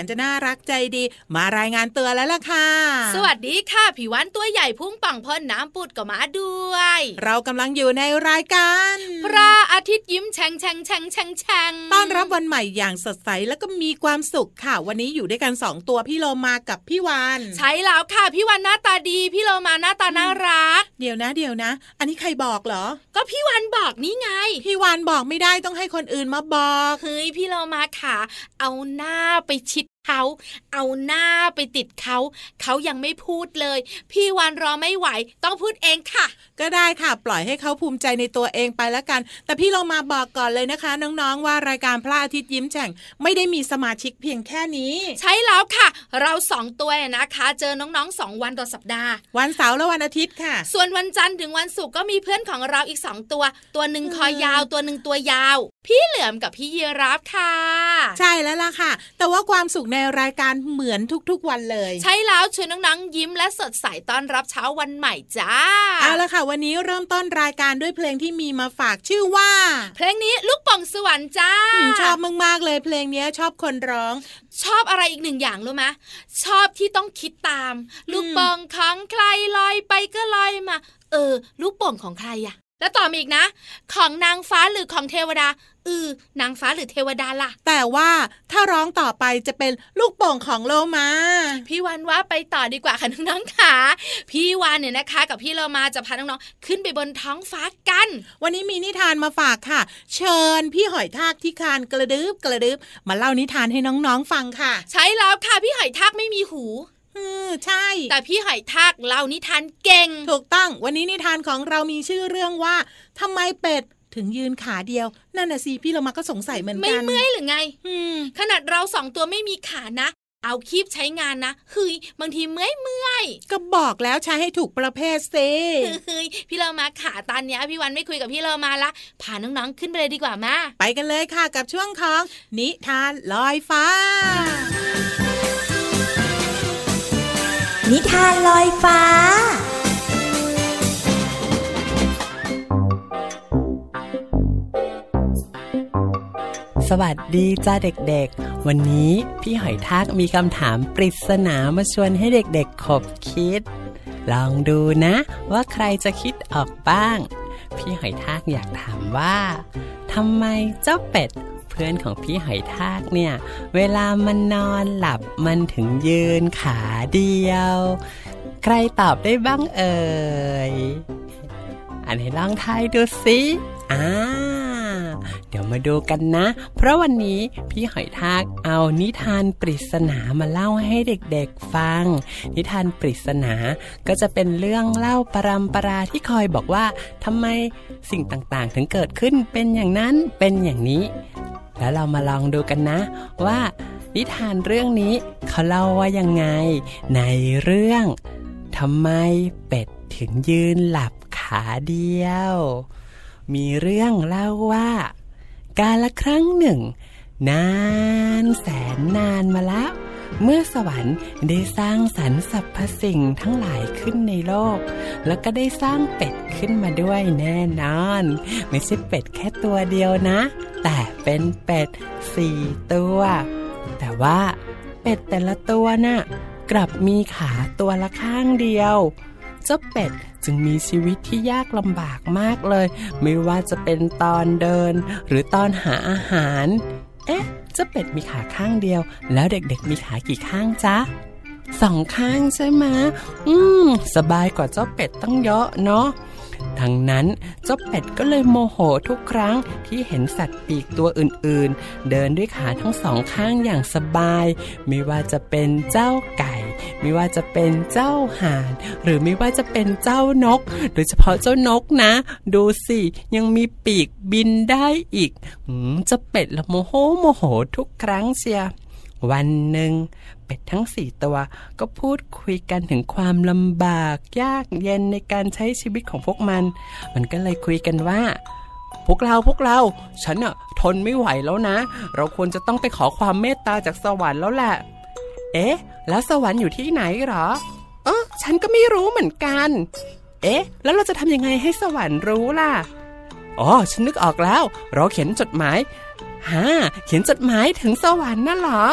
นจะน่ารักใจดี มารายงานเตือนแล้วล่ะค่ะ สวัสดีค่ะผิววันตัวใหญ่พุ่งปังพ่นน้ำปุดก็มาด้วย เรากำลังอยู่ในรายการ พระอาทิตย์ยิ้มแฉ่งแฉ่งแฉ่งแฉ่งแฉ่งต้อนรับวันใหม่อย่างสดใสแล้วก็มีความสุขค่ะ วันนี้อยู่ด้วยกันสองตัวพี่โลมากับพี่วานใช่แล้วค่ะพี่วานหน้าตาดี พี่โลมาหน้าตาน่ารัก เดี๋ยวนะเดี๋ยวนะ อันนี้ใครบอกเหรอ ก็พี่วานบอกนี่ไง พี่วานบอกไม่ได้ต้องให้คนอื่นมาบอกเฮ้ยพี่โลมาค่ะ เอาหน้าไปชิด เขาเอาหน้าไปติดเขาเขายังไม่พูดเลย พี่วันรอไม่ไหว ต้องพูดเองค่ะ ก็ได้ค่ะ ปล่อยให้เขาภูมิใจในตัวเองไปแล้วกัน แต่พี่เรามาบอกก่อนเลยนะคะ น้องๆว่ารายการพระอาทิตย์ยิ้มแฉ่งไม่ได้มีสมาชิกเพียงแค่นี้ ใช่แล้วค่ะ เราสองตัวนะคะ เจอน้องๆสองวันต่อสัปดาห์ วันเสาร์และวันอาทิตย์ค่ะ ส่วนวันจันทร์ถึงวันศุกร์ก็มีเพื่อนของเราอีกสองตัว ตัวหนึ่งคอยาว ตัวหนึ่งตัวยาว พี่เหลือมกับพี่ยีรับค่ะ ใช่แล้วล่ะค่ะ แต่ว่าความสุขในรายการเหมือนทุกๆวันเลย ใช่แล้วชวนน้องๆยิ้มและสดใสต้อนรับเช้าวันใหม่จ้าเอาละค่ะ วันนี้เริ่มต้นรายการด้วยเพลงที่มีมาฝากชื่อว่า เพลงนี้ลูกโป่ป่องสวรรค์จ้าชอบมากๆเลยเพลงนี้ชอบคนร้อง ชอบอะไรอีกหนึ่งอย่างรู้ไหมชอบที่ต้องคิดตาม ลูกโป่งของใครลอยไปก็ลอยมา เออ ลูกโป่งของใครอะแล้วต่อมาอีกนะ ของนางฟ้าหรือของเทวดาเออนางฟ้าหรือเทวดาล่ะ แต่ว่าถ้าร้องต่อไปจะเป็นลูกโป่งของโลมา พี่วันว่าไปต่อดีกว่าค่ะน้องๆค่ะ พี่วันเนี่ยนะคะ กับพี่โลมาจะพาน้องๆขึ้นไปบนท้องฟ้ากัน วันนี้มีนิทานมาฝากค่ะ เชิญพี่หอยทากที่คานกระดึบกระดึบมาเล่านิทานให้น้องๆฟังค่ะ ใช้แล้วค่ะพี่หอยทากไม่มีหูอือใช่ แต่พี่หอยทากเล่านิทานเก่ง ถูกต้อง วันนี้นิทานของเรามีชื่อเรื่องว่าทำไมเป็ด ถึงยืนขาเดียว นั่นน่ะสิพี่เรามาก็สงสัยเหมือนไม่กันเมื่อยหรือไงอืมขนาดเราสองตัวไม่มีขานะ เอาคีบใช้งานนะเฮ้ยบางทีเมื่อยเมื่อยก็บอกแล้วใช้ให้ถูกประเภทเซเฮ้ยพี่เรามาขาตอนเนี้ยพี่วันไม่คุยกับพี่เรามาละพาน้องๆขึ้นไปเลยดีกว่ามาไปกันเลยค่ะกับช่วงของนิทานลอยฟ้า นิทานลอยฟ้า สวัสดีจ้าเด็กๆ วันนี้พี่หอยทากมีคำถามปริศนามาชวนให้เด็กๆขบคิด ลองดูนะว่าใครจะคิดออกบ้าง พี่หอยทากอยากถามว่าทำไมเจ้าเป็ด เพื่อนของพี่หอยทากเนี่ย เวลามันนอนหลับมันถึงยืนขาเดียว ใครตอบได้บ้างเอ่ย อันไหนลองทายดูสิอ่า เดี๋ยวมาดูกันนะ เพราะวันนี้พี่หอยทากเอานิทานปริศนามาเล่าให้เด็กๆฟัง นิทานปริศนาก็จะเป็นเรื่องเล่าปรำปราที่คอยบอกว่าทำไมสิ่งต่างๆ ถึงเกิดขึ้นเป็นอย่างนั้นเป็นอย่างนี้ แล้วเรามาลองดูกันนะ ว่า นิทานเรื่องนี้เขาเล่าว่ายังไง ในเรื่องทำไมเป็ดถึงยืนหลับขาเดียว มีเรื่องเล่าว่า กาละครั้งหนึ่ง นานแสนนานมาแล้ว เมื่อสวรรค์ได้สร้างสรรสรรพสิ่งทั้งหลายขึ้นในโลก แล้วก็ได้สร้างเป็ดขึ้นมาด้วยแน่นอน ไม่ใช่เป็ดแค่ตัวเดียวนะ แต่เป็นเป็ดสี่ตัว แต่ว่าเป็ดแต่ละตัวน่ะกลับมีขาตัวละข้างเดียว เจ้าเป็ดจึงมีชีวิตที่ยากลำบากมากเลย ไม่ว่าจะเป็นตอนเดิน หรือตอนหาอาหาร เอ๊ะเจ้าเป็ดมีขาข้างเดียว แล้วเด็กๆมีขากี่ข้างจ๊ะสองข้างใช่ไหมอืม สบายกว่าเจ้าเป็ดตั้งเยอะเนาะดังนั้นเจ้าเป็ดก็เลยโมโหทุกครั้งที่เห็นสัตว์ปีกตัวอื่นๆ เดินด้วยขาทั้งสองข้างอย่างสบาย ไม่ว่าจะเป็นเจ้าไก่ ไม่ว่าจะเป็นเจ้าห่าน หรือไม่ว่าจะเป็นเจ้านก โดยเฉพาะเจ้านกนะ ดูสิ ยังมีปีกบินได้อีกอืมจ้าเป็ดละโมโหโมโหทุกครั้งเชียวันหนึ่งเป็ดทั้งสี่ตัวก็พูดคุยกันถึงความลำบากยากเย็นในการใช้ชีวิตของพวกมัน มันก็เลยคุยกันว่า พวกเราพวกเรา ฉันอะทนไม่ไหวแล้วนะ เราควรจะต้องไปขอความเมตตาจากสวรรค์แล้วแหละ เอ๊ะ แล้วสวรรค์อยู่ที่ไหนหรอ เออฉันก็ไม่รู้เหมือนกัน เอ๊ะ แล้วเราจะทำยังไงให้สวรรค์รู้ล่ะ อ๋อ ฉันนึกออกแล้ว เราเขียนจดหมายฮะเขียนจดหมายถึงสวรรค์น่ะหรอ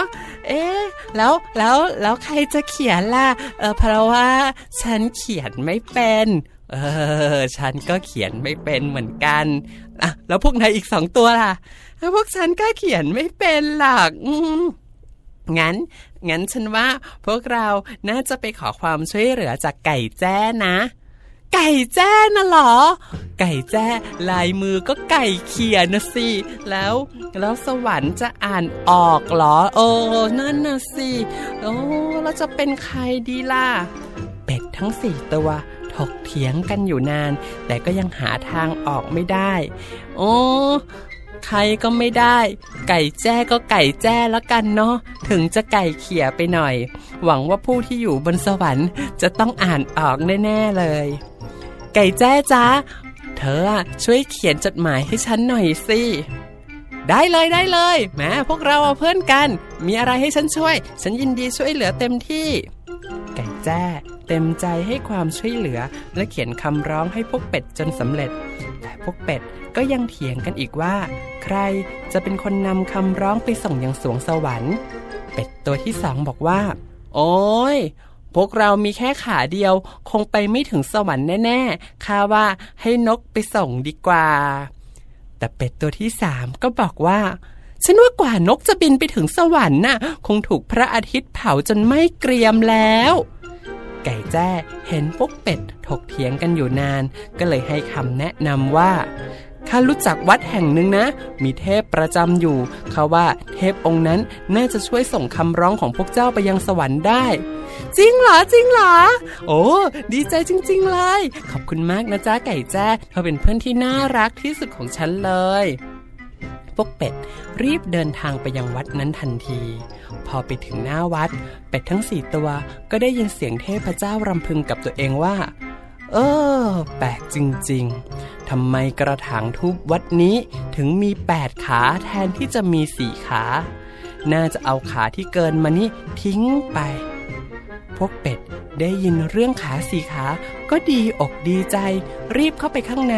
เอ๊ะ แล้ว แล้ว แล้วใครจะเขียนล่ะ เออเพราะว่าฉันเขียนไม่เป็น เออ ฉันก็เขียนไม่เป็นเหมือนกัน อะ แล้วพวกนายอีกสองตัวล่ะ พวกฉันก็เขียนไม่เป็นหรอกอื งั้น งั้นฉันว่าพวกเราน่าจะไปขอความช่วยเหลือจากไก่แจ้นะ ไก่แจ้น่ะเหรอ ไก่แจ้ลายมือก็ไก่เขียนนะสิ แล้วแล้วสวรรค์จะอ่านออกเหรอ เออ นั่นน่ะสิโอ้แล้วจะเป็นใครดีล่ะ เป็ดทั้งสี่ตัวถกเถียงกันอยู่นาน แต่ก็ยังหาทางออกไม่ได้ โอ้ ใครก็ไม่ได้ ไก่แจ้ก็ไก่แจ้แล้วกันเนาะถึงจะไก่เขี่ยไปหน่อย หวังว่าผู้ที่อยู่บนสวรรค์จะต้องอ่านออกแน่ ๆเลย ไก่แจ้จ้าเธอช่วยเขียนจดหมายให้ฉันหน่อยสิได้เลยได้เลยแหมพวกเราเพื่อนกัน มีอะไรให้ฉันช่วย ฉันยินดีช่วยเหลือเต็มที่ ไก่แจ้เต็มใจให้ความช่วยเหลือ และเขียนคำร้องให้พวกเป็ดจนสำเร็จ พวกเป็ด ก็ยังเถียงกันอีกว่า ใครจะเป็นคนนำคำร้องไปส่งยังสวงสวรรค์ เป็ดตัวที่สองบอกว่า โอ้ยพวกเรามีแค่ขาเดียว คงไปไม่ถึงสวรรค์แน่ๆข้าว่าให้นกไปส่งดีกว่า แต่เป็ดตัวที่สามก็บอกว่าฉันว่ากว่านกจะบินไปถึงสวรรค์น่ะ คงถูกพระอาทิตย์เผาจนไม่เกรียมแล้ว ไก่แจ้เห็นพวกเป็ดถกเถียงกันอยู่นาน ก็เลยให้คำแนะนำว่าข้ารู้จักวัดแห่งหนึ่งนะ มีเทพประจำอยู่ เขาว่าเทพองค์นั้นน่าจะช่วยส่งคำร้องของพวกเจ้าไปยังสวรรค์ได้ จริงเหรอจริงเหรอ โอ้ดีใจจริง ๆ เลย ขอบคุณมากนะจ๊ะไก่แจ้เธอเป็นเพื่อนที่น่ารักที่สุดของฉันเลย พวกเป็ดรีบเดินทางไปยังวัดนั้นทันที พอไปถึงหน้าวัด เป็ดทั้งสี่ตัวก็ได้ยินเสียงเทพเจ้ารำพึงกับตัวเองว่า เออ แปลกจริง ๆทำไมกระถางทูบวัดนี้ถึงมีแปดขาแทนที่จะมีสี่ขา น่าจะเอาขาที่เกินมานี่ทิ้งไป พวกเป็ดได้ยินเรื่องขาสี่ขา ก็ดีอกดีใจ รีบเข้าไปข้างใน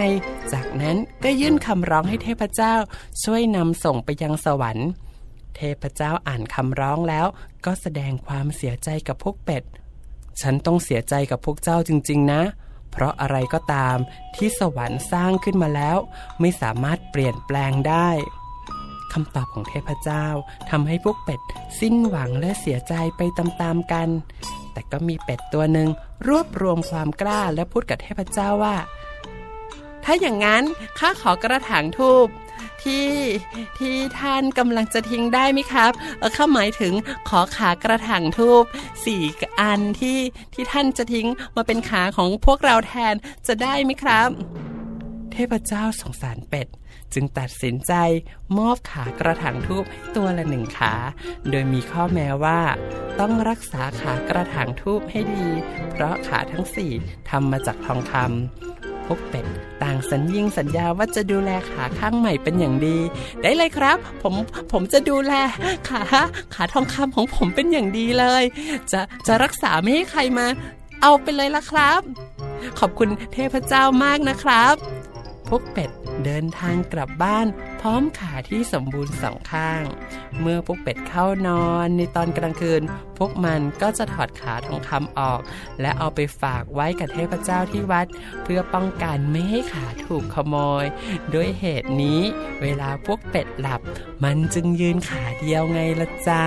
จากนั้นก็ยื่นคำร้องให้เทพเจ้า ช่วยนำส่งไปยังสวรรค์ เทพเจ้าอ่านคำร้องแล้ว ก็แสดงความเสียใจกับพวกเป็ด ฉันต้องเสียใจกับพวกเจ้าจริง ๆ นะ เพราะอะไรก็ตามที่สวรรค์สร้างขึ้นมาแล้ว ไม่สามารถเปลี่ยนแปลงได้คำตอบของเทพเจ้าทำให้พวกเป็ด สิ้นหวังและเสียใจไปตามๆกัน แต่ก็มีเป็ดตัวหนึ่งรวบรวมความกล้าและพูดกับเทพเจ้าว่า ถ้าอย่างนั้นข้าขอกระถางทูบ ที่ที่ท่านกำลังจะทิ้งได้ไหมครับเข้าหมายถึงขอขากระถางทูบสี่อันที่ที่ท่านจะทิ้งมาเป็นขาของพวกเราแทนจะได้ไหมครับ เทพเจ้าสงสารเป็ดจึงตัดสินใจมอบขากระถางทูบให้ตัวละหนึ่งขา โดยมีข้อแม้ว่า ต้องรักษาขากระถางทูบให้ดี เพราะขาทั้งสี่ทำมาจากทองคำ พวกเป็ดต่างสัญญิงสัญญาว่าจะดูแลขาข้างใหม่เป็นอย่างดี ได้เลยครับ ผมผมจะดูแลขาขาทองคำของผมเป็นอย่างดีเลย จะจะรักษาไม่ให้ใครมา เอาไปเลยละครับ ขอบคุณเทพเจ้ามากนะครับ พวกเป็ด เดินทางกลับบ้านพร้อมขาที่สมบูรณ์สองข้าง เมื่อพวกเป็ดเข้านอนในตอนกลางคืน พวกมันก็จะถอดขาทองคำออก และเอาไปฝากไว้กับเทพเจ้าที่วัด เพื่อป้องกันไม่ให้ขาถูกขโมย ด้วยเหตุนี้เวลาพวกเป็ดหลับ มันจึงยืนขาเดียวไงละจ้า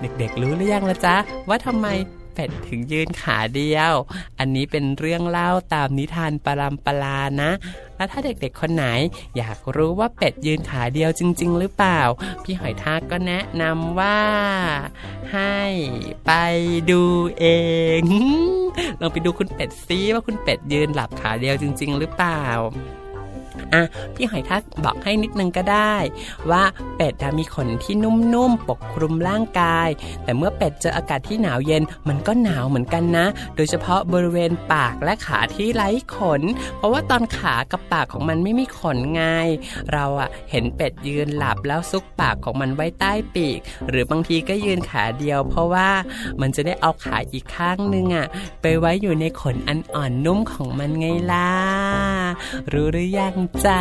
เด็กๆรู้หรือยังละจ๊ะ ว่าทำไมเป็ดถึงยืนขาเดียว อันนี้เป็นเรื่องเล่าตามนิทานปรำปลานะ แล้วถ้าเด็กๆคนไหน อยากรู้ว่าเป็ดยืนขาเดียวจริง ๆ หรือเปล่า พี่หอยทากก็แนะนำว่า ให้ไปดูเองลองไปดูคุณเป็ดซิว่าคุณเป็ดยืนหลับขาเดียวจริง ๆ หรือเปล่า อะพี่หอยทักบอกให้นิดนึงก็ได้ ว่าเป็ดมีขนที่นุ่มๆปกคลุมร่างกาย แต่เมื่อเป็ดเจออากาศที่หนาวเย็นมันก็หนาวเหมือนกันนะ โดยเฉพาะบริเวณปากและขาที่ไร้ขน เพราะว่าตอนขากับปากของมันไม่มีขนไงเราอะเห็นเป็ดยืนหลับแล้วซุกปากของมันไว้ใต้ปีก หรือบางทีก็ยืนขาเดียว เพราะว่ามันจะได้เอาขาอีกข้างนึงอะไปไว้อยู่ในขนอันอ่อนนุ่มของมันไงล่ะรู้หรือยังจ้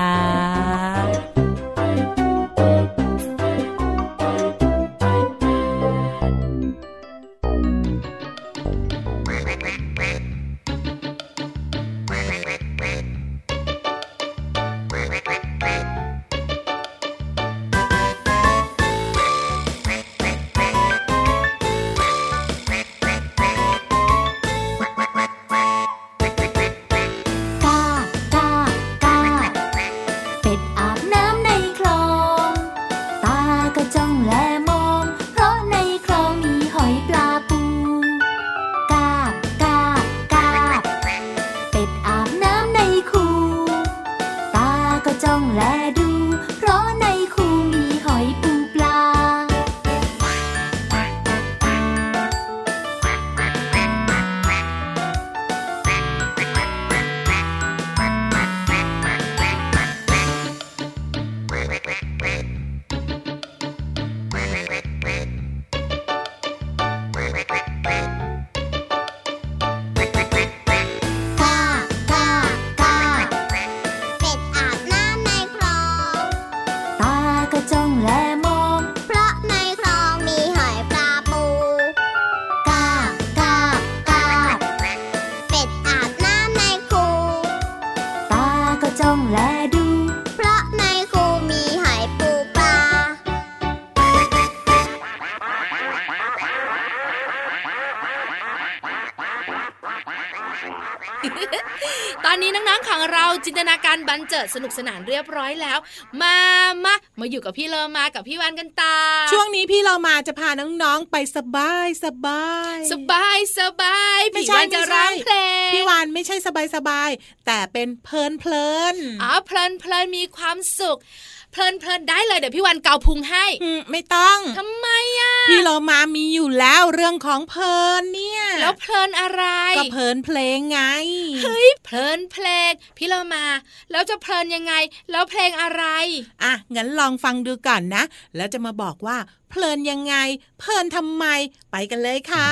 ตนาการบันเจิดสนุกสนานเรียบร้อยแล้ว มามามาอยู่กับพี่เลอมากับพี่วันกันตา ช่วงนี้พี่เรามาจะพาน้องๆไปสบายสบายสบายสบายไม่พี่ใช่วันจะไม่ใช่ร้องเพลงพี่วานไม่ใช่สบายสบายแต่เป็นเพลินเพลินอ๋อเพลินเพลินมีความสุข เพลินเพลินได้เลยเดี๋ยวพี่วันเกาพุงให้อืมไม่ต้องทำไมอะพี่เรามามีอยู่แล้วเรื่องของเพลินเนี่ย แล้วเพลินอะไร ก็เพลินเพลงไงเฮ้ยเพลินเพลง พี่เรามา แล้วจะเพลินยังไง แล้วเพลงอะไร อะงั้นลองฟังดูก่อนนะ แล้วจะมาบอกว่า เพลินยังไง เพลินทำไม ไปกันเลยค่ะ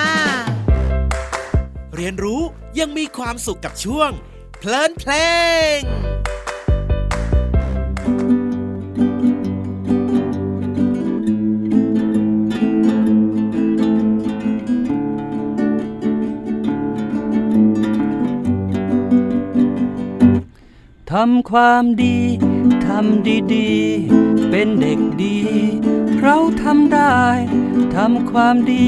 เรียนรู้ยังมีความสุขกับช่วง เพลินเพลง ทำความดี ทำดีๆ เป็นเด็กดี เราทำได้ ทำความดี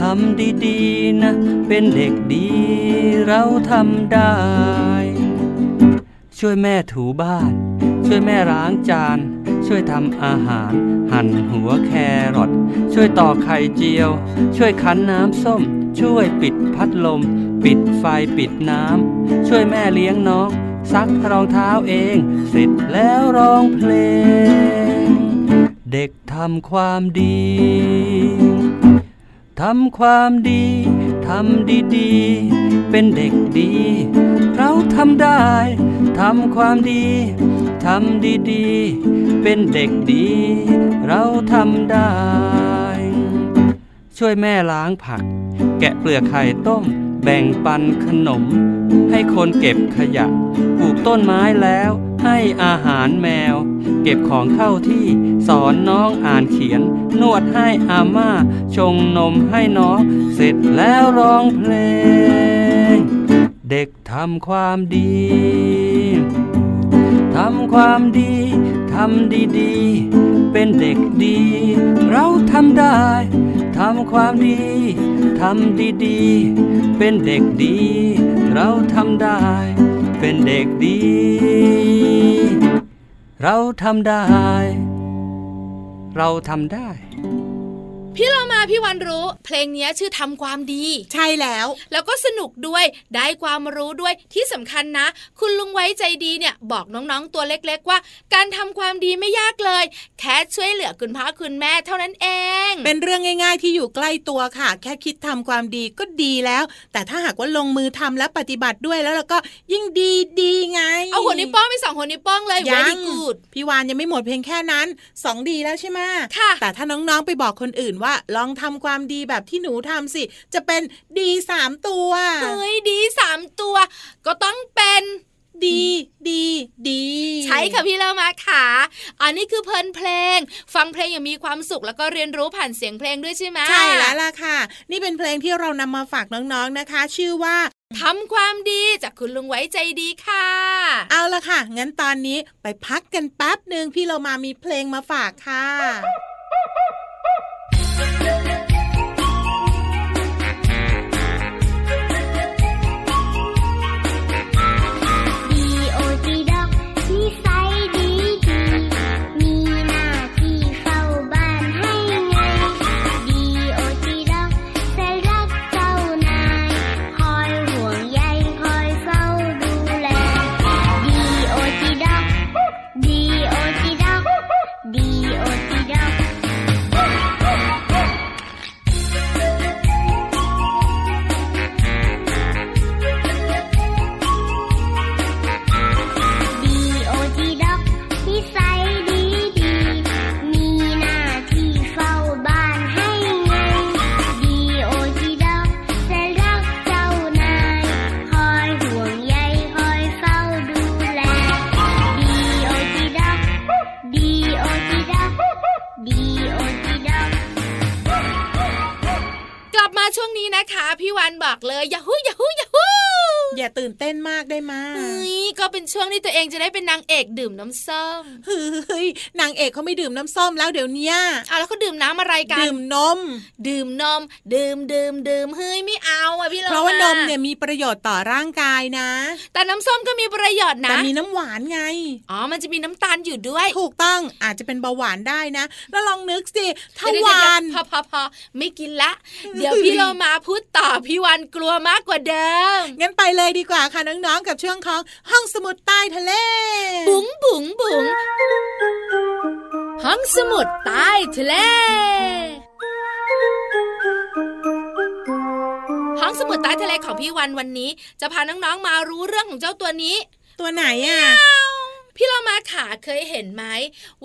ทำดีๆ นะ เป็นเด็กดี เราทำได้ ช่วยแม่ถูบ้าน ช่วยแม่ล้างจาน ช่วยทำอาหาร หั่นหัวแครอท ช่วยต่อไข่เจียว ช่วยคั้นน้ำส้ม ช่วยปิดพัดลม ปิดไฟปิดน้ำ ช่วยแม่เลี้ยงน้อง ซักรองเท้าเอง เสร็จแล้วร้องเพลง เด็กทำความดีทำความดีทำดีๆ เป็นเด็กดี เราทำได้ทำความดีทำดีๆ เป็นเด็กดี เราทำได้ ช่วยแม่ล้างผัก แกะเปลือกไข่ต้ม แบ่งปันขนม ให้คนเก็บขยะ ปลูกต้นไม้แล้วให้อาหารแมว เก็บของเข้าที่สอนน้องอ่านเขียน นวดให้อาม่า ชงนมให้น้องเสร็จแล้วร้องเพลง เด็กทำความดีทำความดีทำดีๆ เป็นเด็กดี เราทำได้ ทำความดี ทำดีๆ เป็นเด็กดี เราทำได้ เป็นเด็กดี เราทำได้ เราทำได้ พี่เรามาพี่วันรู้ เพลงเนี้ยชื่อทำความดี ใช่แล้ว แล้วก็สนุกด้วยได้ความรู้ด้วยที่สำคัญนะ คุณลุงไว้ใจดีเนี่ยบอกน้องๆตัวเล็กๆว่า การทำความดีไม่ยากเลย แค่ช่วยเหลือคุณพ่อคุณแม่เท่านั้นเอง เป็นเรื่องง่ายๆที่อยู่ใกล้ตัวค่ะ แค่คิดทำความดีก็ดีแล้ว แต่ถ้าหากว่าลงมือทำและปฏิบัติด้วยแล้วเราก็ยิ่งดีดีไง เอาหัวนิ้วโป้งไปสองหัวนิ้วโป้งเลยยั very ง good พี่วานยังไม่หมดเพียงแค่นั้นสองดีแล้วใช่ไหมค่ะแต่ถ้าน้องๆไปบอกคนอื่นว่าลองทำความดีแบบที่หนูทำสิ จะเป็นดีสามตัวเฮ้ยดีสามตัว ก็ต้องเป็นดีดีดี ใช่ค่ะพี่เรามาค่ะ อันนี้คือเพลินเพลง ฟังเพลงอย่างมีความสุขแล้วก็เรียนรู้ผ่านเสียงเพลงด้วยใช่ไหมใช่แล้วล่ะค่ะ นี่เป็นเพลงที่เรานำมาฝากน้องๆนะคะ ชื่อว่าทำความดีจากคุณลุงไว้ใจดีค่ะ เอาละค่ะ งั้นตอนนี้ไปพักกันแป๊บหนึ่งพี่เรามามีเพลงมาฝากค่ะ ดี เป็นช่วงที่ตัวเองจะได้เป็น อกดื่มน้ำส้มเฮ้ยนางเอกเขาไม่ดื่มน้ำส้มแล้วเดี๋ยวเนี้ยเอาแล้วเขาดื่มน้ำอะไรกันดื่มนม ดื่มนม ดื่มดื่มดื่มเฮ้ยไม่เอาอะพี่เราเพราะว่านมเนี่ยมีประโยชน์ต่อร่างกายนะ แต่น้ำส้มก็มีประโยชน์นะแต่มีน้ำหวานไงอ๋อมันจะมีน้ำตาลอยู่ด้วย ถูกต้องอาจจะเป็นเบาหวานได้นะ แล้วลองนึกสิถ้าเดี๋ยหวานเดี๋ยพอพอพอไม่กินละ เดี๋ยวพี่เรามาพูดต่อพี่วันกลัวมากกว่าเดิมงั้นไปเลยดีกว่าค่ะน้องๆกับช่วงของห้องสมุดใต้ทะเลบุ๋งบุ๋งบุ๋งห้องสมุดใต้ทะเลห้องสมุดใต้ทะเลของพี่วันวันนี้ จะพาน้องๆมารู้เรื่องของเจ้าตัวนี้ ตัวไหนอะพี่เรามาขาเคยเห็นไหม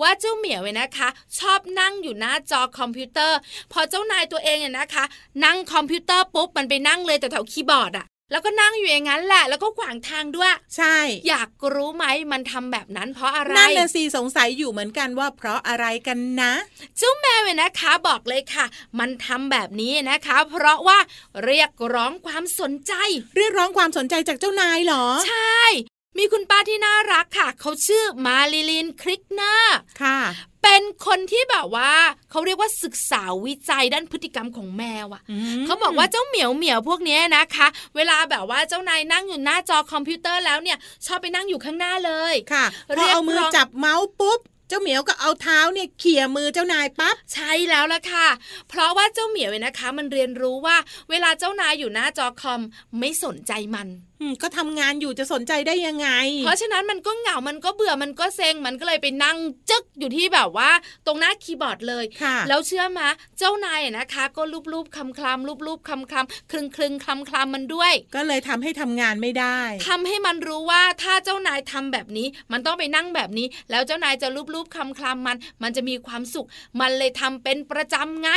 ว่าเจ้าเหมียวเนี่ยนะคะ ชอบนั่งอยู่หน้าจอคอมพิวเตอร์ พอเจ้านายตัวเองเนี่ยนะคะ นั่งคอมพิวเตอร์ปุ๊บมันไปนั่งเลยแต่แถวคีย์บอร์ดอะ แล้วก็นั่งอยู่อย่างนั้นแหละ แล้วก็ขวางทางด้วย ใช่ อยากรู้ไหมมันทำแบบนั้น เพราะอะไรนั่นน่ะสิสงสัยอยู่เหมือนกันว่า เพราะอะไรกันนะเจ้าแมวเนี่ยนะคะ บอกเลยค่ะ มันทำแบบนี้นะคะ เพราะว่าเรียกร้องความสนใจ เรียกร้องความสนใจจากเจ้านายเหรอ ใช่ มีคุณป้าที่น่ารักค่ะ เขาชื่อมาริลินครีเกอร์ค่ะ เป็นคนที่แบบว่าเขาเรียกว่าศึกษาวิจัยด้านพฤติกรรมของแมวอะอืมเขาบอกว่าเจ้าเหมียวเหมียวพวกเนี้ยนะคะ เวลาแบบว่าเจ้านายนั่งอยู่หน้าจอคอมพิวเตอร์แล้วเนี่ย ชอบไปนั่งอยู่ข้างหน้าเลยค่ะพเรีอยกเอามือร้องจับเมาส์ปุ๊บเจ้าเหมียวก็เอาเท้าเนี่ยเขี่ยมือเจ้านายปั๊บใช่แล้วล่ะค่ะ เพราะว่าเจ้าเหมียวเนี่ยนะคะ มันเรียนรู้ว่า เวลาเจ้านายอยู่หน้าจอคอมไม่สนใจมันอืม ก็ทำงานอยู่จะสนใจได้ยังไง เพราะฉะนั้นมันก็เหงา มันก็เบื่อ มันก็เซ็ง มันก็เลยไปนั่งจึกอยู่ที่แบบว่า ตรงหน้าคีย์บอร์ดเลยค่ะแล้วเชื่อมาเจ้านายอะนะคะ ก็ลูบๆคำคลำลูบๆคำคลำคลึงคลึงคลำคลำมันด้วย ก็เลยทำให้ทำงานไม่ได้ทำให้มันรู้ว่าถ้าเจ้านายทำแบบนี้ มันต้องไปนั่งแบบนี้ แล้วเจ้านายจะลูบๆคำคลำมัน มันจะมีความสุข มันเลยทำเป็นประจำไง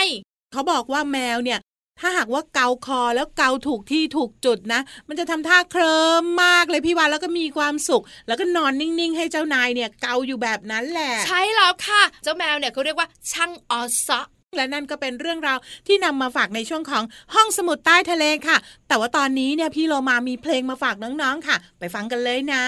เขาบอกว่าแมวเนี่ย ถ้าหากว่าเกาคอแล้วเกาถูกที่ถูกจุดนะ มันจะทำท่าเคลิ้มมากเลยพี่วานแล้วก็มีความสุข แล้วก็นอนนิ่งๆ ให้เจ้านายเนี่ยเกาอยู่แบบนั้นแหละ ใช่แล้วค่ะ เจ้าแมวเนี่ยเขาเรียกว่าช่างออซะและนั่นก็เป็นเรื่องราวที่นำมาฝากในช่วงของห้องสมุดใต้ทะเลค่ะ แต่ว่าตอนนี้เนี่ยพี่โลมามีเพลงมาฝากน้องๆค่ะ ไปฟังกันเลยนะ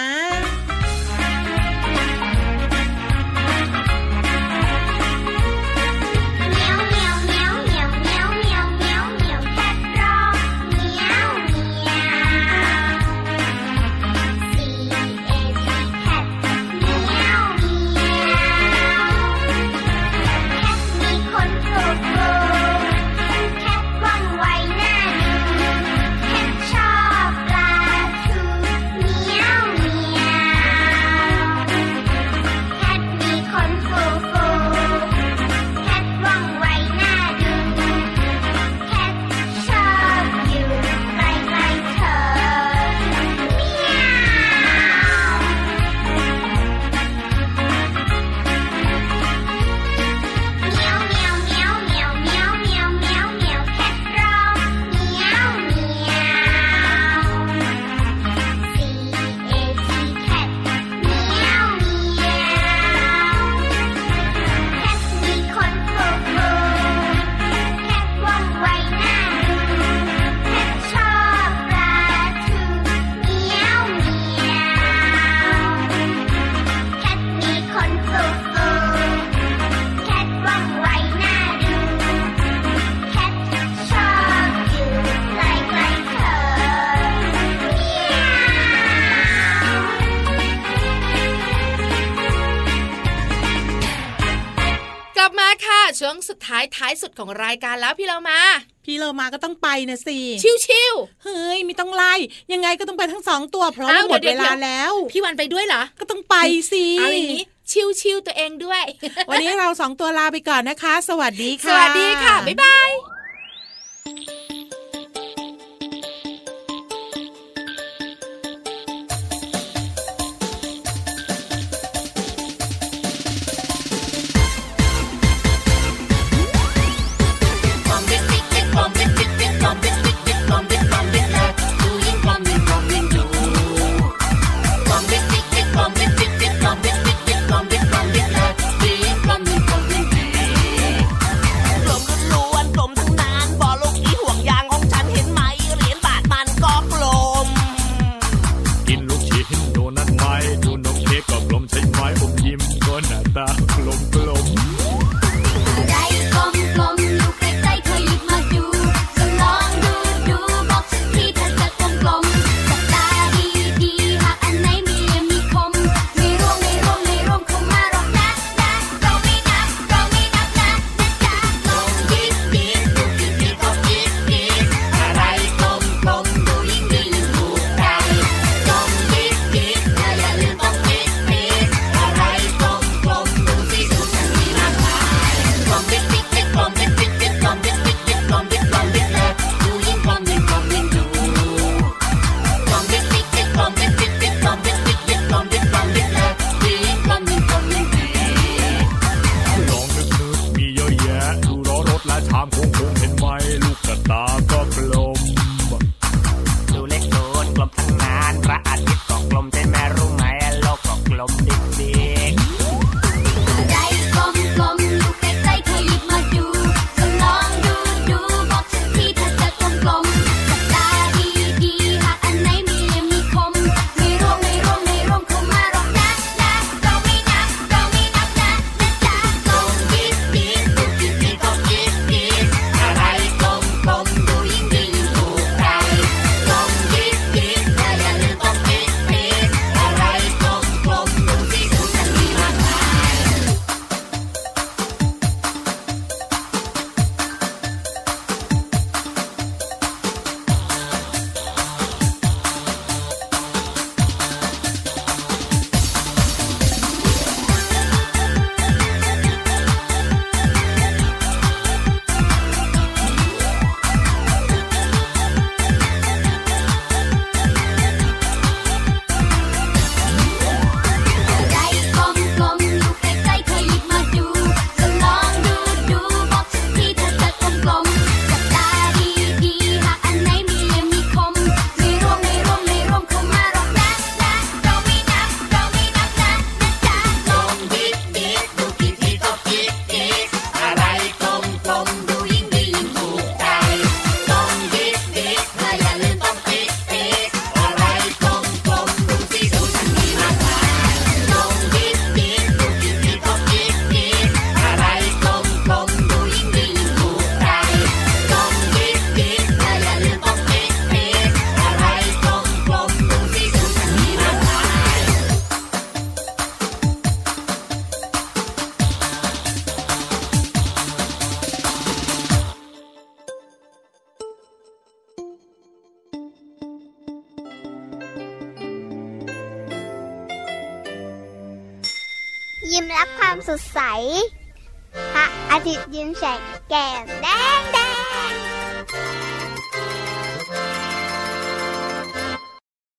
ท้ายท้ายสุดของรายการแล้วพี่เรามาพี่โลมาก็ต้องไปนะสิชิวเฮ้ยไม่ต้องไล่ ยังไงก็ต้องไปทั้งสองตัวเพราะอ้าว่าวหมดเดี๋เวยวลาเดี๋ยวแล้วๆพี่วันไปด้วยเหรอ ก็ต้องไปสิเอาอย่างนี้ชิวๆตัวเองด้วย วันนี้เราสองตัวลาไปก่อนนะคะ สวัสดีสค่ะวัสดีค่ะ บ๊ายบาย